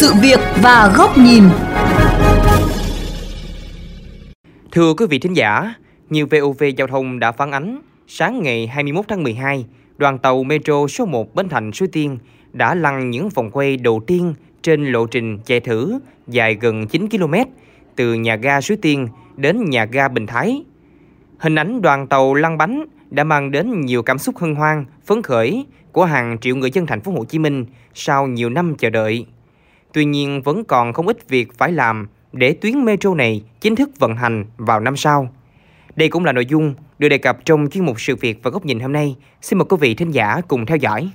sự việc và góc nhìn. Thưa quý vị thính giả, nhiều VOV giao thông đã phản ánh sáng ngày 21 tháng 12, đoàn tàu Metro số 1 Bến Thành Suối Tiên đã lăn những vòng quay đầu tiên trên lộ trình chạy thử dài gần 9 km từ nhà ga Suối Tiên đến nhà ga Bình Thái. Hình ảnh đoàn tàu lăn bánh đã mang đến nhiều cảm xúc hân hoan, phấn khởi của hàng triệu người dân thành phố Hồ Chí Minh sau nhiều năm chờ đợi. Tuy nhiên vẫn còn không ít việc phải làm để tuyến metro này chính thức vận hành vào năm sau. Đây cũng là nội dung được đề cập trong chuyên mục sự việc và góc nhìn hôm nay. Xin mời quý vị thính giả cùng theo dõi.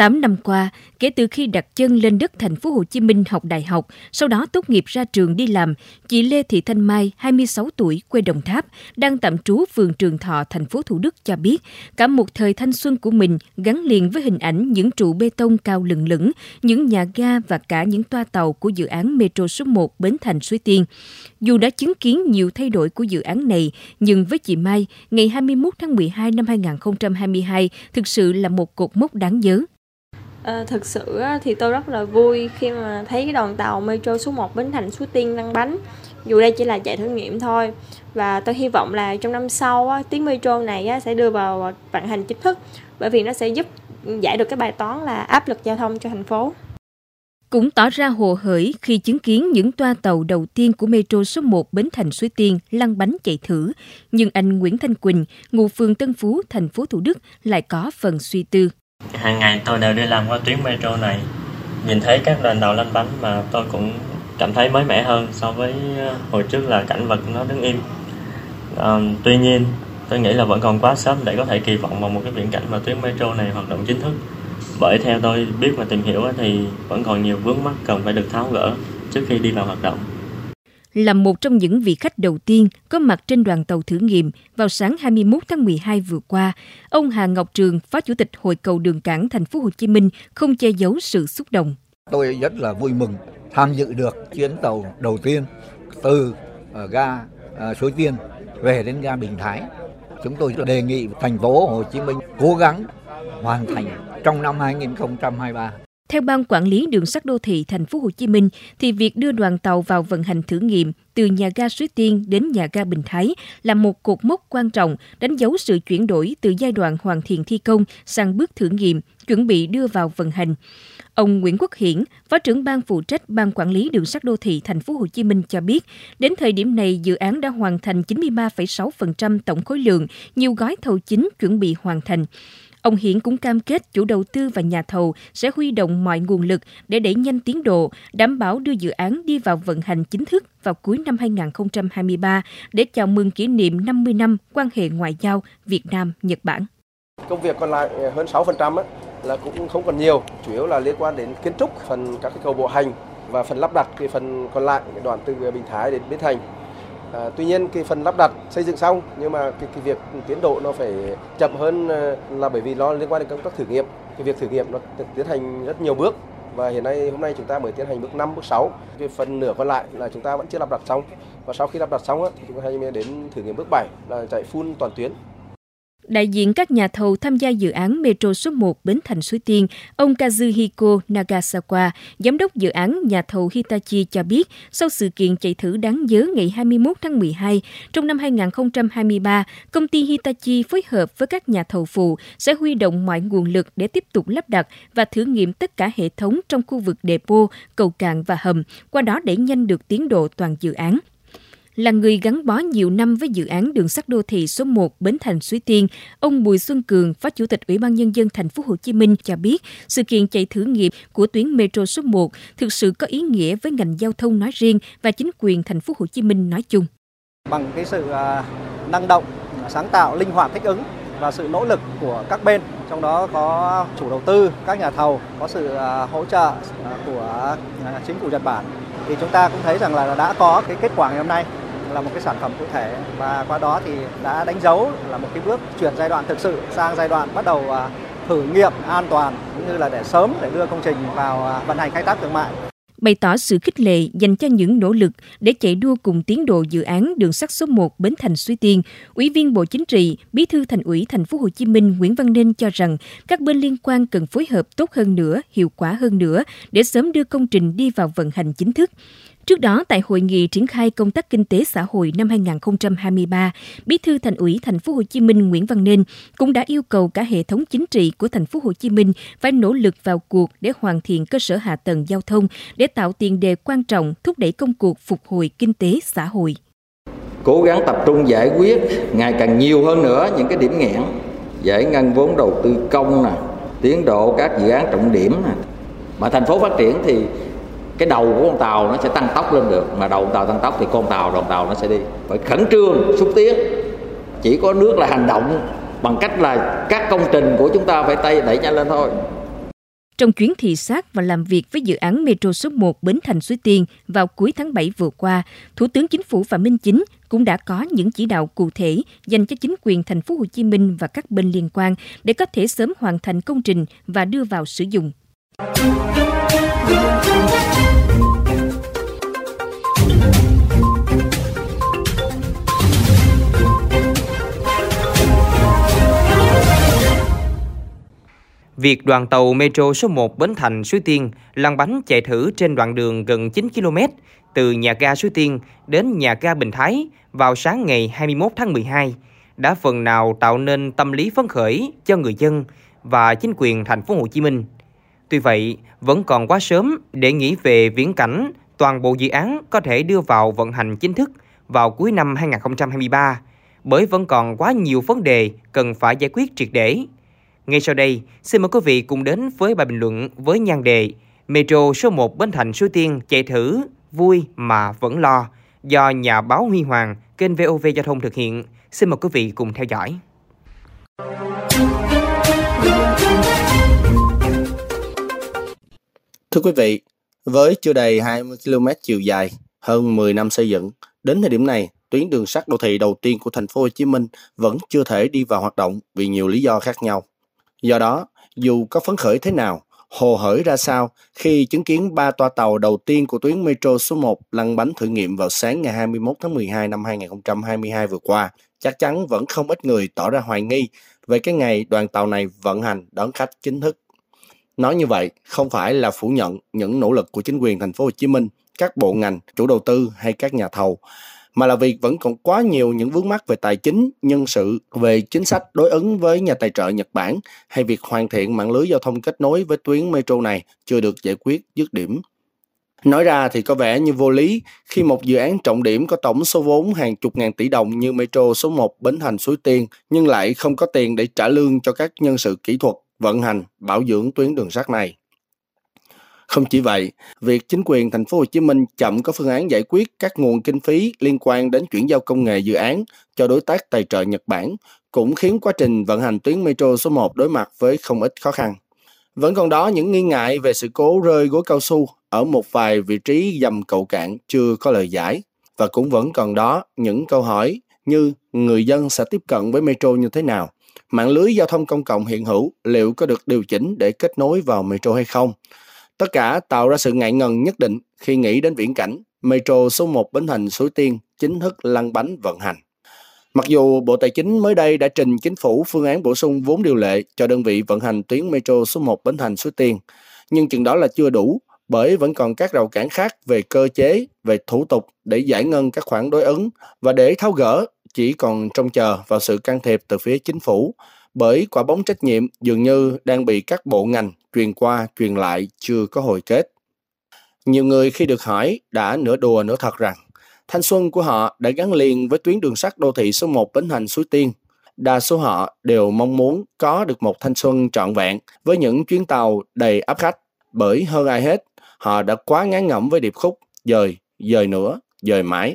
8 năm qua, kể từ khi đặt chân lên đất thành phố Hồ Chí Minh học đại học, sau đó tốt nghiệp ra trường đi làm, chị Lê Thị Thanh Mai, 26 tuổi, quê Đồng Tháp, đang tạm trú phường Trường Thọ, thành phố Thủ Đức cho biết, cả một thời thanh xuân của mình gắn liền với hình ảnh những trụ bê tông cao lừng lững, những nhà ga và cả những toa tàu của dự án Metro số 1 Bến Thành Suối Tiên. Dù đã chứng kiến nhiều thay đổi của dự án này, nhưng với chị Mai, ngày 21 tháng 12 năm 2022 thực sự là một cột mốc đáng nhớ. À, thực sự thì tôi rất là vui khi mà thấy cái đoàn tàu Metro số 1 Bến Thành Suối Tiên lăn bánh dù đây chỉ là chạy thử nghiệm thôi và tôi hy vọng là trong năm sau tuyến metro này sẽ đưa vào vận hành chính thức bởi vì nó sẽ giúp giải được cái bài toán là áp lực giao thông cho thành phố cũng tỏ ra hồ hởi khi chứng kiến những toa tàu đầu tiên của Metro số 1 Bến Thành Suối Tiên lăn bánh chạy thử. Nhưng anh Nguyễn Thanh Quỳnh, ngụ phường Tân Phú, thành phố Thủ Đức lại có phần suy tư. Hàng ngày tôi đều đi làm qua tuyến metro này. Nhìn thấy các đoàn tàu lăn bánh mà tôi cũng cảm thấy mới mẻ hơn so với ờ, hồi trước là cảnh vật nó đứng im. À, tuy nhiên, tôi nghĩ là vẫn còn quá sớm để có thể kỳ vọng vào một cái viễn cảnh mà tuyến metro này hoạt động chính thức. Bởi theo tôi biết và tìm hiểu thì vẫn còn nhiều vướng mắc cần phải được tháo gỡ trước khi đi vào hoạt động là một trong những vị khách đầu tiên có mặt trên đoàn tàu thử nghiệm vào sáng 21 tháng 12 vừa qua, ông Hà Ngọc Trường, Phó Chủ tịch Hội cầu đường cảng thành phố Hồ Chí Minh không che giấu sự xúc động. Tôi rất là vui mừng tham dự được chuyến tàu đầu tiên từ ờ, ga ờ, Suối Tiên về đến ga Bình Thái. Chúng tôi đề nghị thành phố Hồ Chí Minh cố gắng hoàn thành trong năm 2023. Theo ban quản lý đường sắt đô thị thành phố Hồ Chí Minh thì việc đưa đoàn tàu vào vận hành thử nghiệm từ nhà ga Suối Tiên đến nhà ga Bình Thái là một cột mốc quan trọng đánh dấu sự chuyển đổi từ giai đoạn hoàn thiện thi công sang bước thử nghiệm, chuẩn bị đưa vào vận hành. Ông Nguyễn Quốc Hiển, Phó trưởng ban phụ trách Ban quản lý đường sắt đô thị thành phố Hồ Chí Minh cho biết, đến thời điểm này dự án đã hoàn thành 93,6% tổng khối lượng, nhiều gói thầu chính chuẩn bị hoàn thành. Ông Hiển cũng cam kết chủ đầu tư và nhà thầu sẽ huy động mọi nguồn lực để đẩy nhanh tiến độ, đảm bảo đưa dự án đi vào vận hành chính thức vào cuối năm 2023 để chào mừng kỷ niệm 50 năm quan hệ ngoại giao Việt Nam-Nhật Bản. Công việc còn lại ờ, hơn 6% á, là cũng không còn nhiều, chủ yếu là liên quan đến kiến trúc, phần các cái cầu bộ hành và phần lắp đặt cái phần còn lại cái đoạn từ Bình Thái đến Bến Thành À, tuy nhiên cái phần lắp đặt xây dựng xong nhưng mà cái, cái việc tiến độ nó phải chậm hơn ờ, là bởi vì nó liên quan đến công tác thử nghiệm. Cái việc thử nghiệm nó tiến hành rất nhiều bước và hiện nay hôm nay chúng ta mới tiến hành bước 5, bước 6. Cái phần nửa còn lại là chúng ta vẫn chưa lắp đặt xong. Và sau khi lắp đặt xong thì chúng ta hay đến thử nghiệm bước 7 là chạy full toàn tuyến. Đại diện các nhà thầu tham gia dự án Metro số 1 Bến Thành Suối Tiên, ông Kazuhiko Nagasawa, giám đốc dự án nhà thầu Hitachi cho biết, sau sự kiện chạy thử đáng nhớ ngày 21 tháng 12, trong năm 2023, công ty Hitachi phối hợp với các nhà thầu phụ sẽ huy động mọi nguồn lực để tiếp tục lắp đặt và thử nghiệm tất cả hệ thống trong khu vực depot, cầu cạn và hầm, qua đó đẩy nhanh được tiến độ toàn dự án là người gắn bó nhiều năm với dự án đường sắt đô thị số 1 Bến Thành Suối Tiên, ông Bùi Xuân Cường, Phó Chủ tịch Ủy ban nhân dân thành phố Hồ Chí Minh cho biết, sự kiện chạy thử nghiệm của tuyến metro số 1 thực sự có ý nghĩa với ngành giao thông nói riêng và chính quyền thành phố Hồ Chí Minh nói chung. Bằng cái sự à, năng động, sáng tạo, linh hoạt thích ứng và sự nỗ lực của các bên, trong đó có chủ đầu tư, các nhà thầu, có sự à, hỗ trợ à, của chính phủ Nhật Bản thì chúng ta cũng thấy rằng là đã có cái kết quả ngày hôm nay là một cái sản phẩm cụ thể và qua đó thì đã đánh dấu là một cái bước chuyển giai đoạn thực sự sang giai đoạn bắt đầu à, thử nghiệm an toàn cũng như là để sớm để đưa công trình vào à, vận hành khai thác thương mại. Bày tỏ sự khích lệ dành cho những nỗ lực để chạy đua cùng tiến độ dự án đường sắt số 1 Bến Thành Suối Tiên, Ủy viên Bộ Chính trị, Bí thư Thành ủy Thành phố Hồ Chí Minh Nguyễn Văn Nên cho rằng các bên liên quan cần phối hợp tốt hơn nữa, hiệu quả hơn nữa để sớm đưa công trình đi vào vận hành chính thức. Trước đó, tại hội nghị triển khai công tác kinh tế xã hội năm 2023, Bí thư Thành ủy Thành phố Hồ Chí Minh Nguyễn Văn Nên cũng đã yêu cầu cả hệ thống chính trị của Thành phố Hồ Chí Minh phải nỗ lực vào cuộc để hoàn thiện cơ sở hạ tầng giao thông để tạo tiền đề quan trọng thúc đẩy công cuộc phục hồi kinh tế xã hội. Cố gắng tập trung giải quyết ngày càng nhiều hơn nữa những cái điểm nghẽn, giải ngân vốn đầu tư công nè, tiến độ các dự án trọng điểm nè. Mà thành phố phát triển thì cái đầu của con tàu nó sẽ tăng tốc lên được mà đầu con tàu tăng tốc thì con tàu đoàn tàu nó sẽ đi. Phải khẩn trương xúc tiến. Chỉ có nước là hành động bằng cách là các công trình của chúng ta phải tay đẩy nhanh lên thôi. Trong chuyến thị sát và làm việc với dự án Metro số 1 Bến Thành Suối Tiên vào cuối tháng 7 vừa qua, Thủ tướng Chính phủ Phạm Minh Chính cũng đã có những chỉ đạo cụ thể dành cho chính quyền thành phố Hồ Chí Minh và các bên liên quan để có thể sớm hoàn thành công trình và đưa vào sử dụng. Việc đoàn tàu Metro số 1 Bến Thành Suối Tiên lăn bánh chạy thử trên đoạn đường gần 9 km từ nhà ga Suối Tiên đến nhà ga Bình Thái vào sáng ngày 21 tháng 12 đã phần nào tạo nên tâm lý phấn khởi cho người dân và chính quyền thành phố Hồ Chí Minh. Tuy vậy, vẫn còn quá sớm để nghĩ về viễn cảnh toàn bộ dự án có thể đưa vào vận hành chính thức vào cuối năm 2023, bởi vẫn còn quá nhiều vấn đề cần phải giải quyết triệt để. Ngay sau đây, xin mời quý vị cùng đến với bài bình luận với nhan đề Metro số 1 Bến Thành Suối Tiên chạy thử, vui mà vẫn lo do nhà báo Huy Hoàng, kênh VOV Giao thông thực hiện. Xin mời quý vị cùng theo dõi. Thưa quý vị, với chưa đầy 20 km chiều dài, hơn 10 năm xây dựng, đến thời điểm này, tuyến đường sắt đô thị đầu tiên của thành phố Hồ Chí Minh vẫn chưa thể đi vào hoạt động vì nhiều lý do khác nhau. Do đó, dù có phấn khởi thế nào, hồ hởi ra sao khi chứng kiến ba toa tàu đầu tiên của tuyến metro số 1 lăn bánh thử nghiệm vào sáng ngày 21 tháng 12 năm 2022 vừa qua, chắc chắn vẫn không ít người tỏ ra hoài nghi về cái ngày đoàn tàu này vận hành đón khách chính thức. Nói như vậy không phải là phủ nhận những nỗ lực của chính quyền thành phố Hồ Chí Minh, các bộ ngành, chủ đầu tư hay các nhà thầu, mà là việc vẫn còn quá nhiều những vướng mắc về tài chính, nhân sự, về chính sách đối ứng với nhà tài trợ Nhật Bản hay việc hoàn thiện mạng lưới giao thông kết nối với tuyến metro này chưa được giải quyết dứt điểm. Nói ra thì có vẻ như vô lý khi một dự án trọng điểm có tổng số vốn hàng chục ngàn tỷ đồng như Metro số 1 Bến Thành Suối Tiên nhưng lại không có tiền để trả lương cho các nhân sự kỹ thuật, vận hành, bảo dưỡng tuyến đường sắt này. Không chỉ vậy, việc chính quyền thành phố Hồ Chí Minh chậm có phương án giải quyết các nguồn kinh phí liên quan đến chuyển giao công nghệ dự án cho đối tác tài trợ Nhật Bản cũng khiến quá trình vận hành tuyến metro số 1 đối mặt với không ít khó khăn. Vẫn còn đó những nghi ngại về sự cố rơi gối cao su ở một vài vị trí dầm cầu cạn chưa có lời giải. Và cũng vẫn còn đó những câu hỏi như người dân sẽ tiếp cận với metro như thế nào, mạng lưới giao thông công cộng hiện hữu liệu có được điều chỉnh để kết nối vào metro hay không, Tất cả tạo ra sự ngại ngần nhất định khi nghĩ đến viễn cảnh Metro số 1 Bến Thành Suối Tiên chính thức lăn bánh vận hành. Mặc dù Bộ Tài chính mới đây đã trình chính phủ phương án bổ sung vốn điều lệ cho đơn vị vận hành tuyến Metro số 1 Bến Thành Suối Tiên, nhưng chừng đó là chưa đủ bởi vẫn còn các rào cản khác về cơ chế, về thủ tục để giải ngân các khoản đối ứng và để tháo gỡ chỉ còn trông chờ vào sự can thiệp từ phía chính phủ bởi quả bóng trách nhiệm dường như đang bị các bộ ngành truyền qua truyền lại chưa có hồi kết. Nhiều người khi được hỏi đã nửa đùa nửa thật rằng thanh xuân của họ đã gắn liền với tuyến đường sắt đô thị số 1 Bến Thành Suối Tiên. Đa số họ đều mong muốn có được một thanh xuân trọn vẹn với những chuyến tàu đầy áp khách bởi hơn ai hết họ đã quá ngán ngẩm với điệp khúc dời, dời nữa, dời mãi.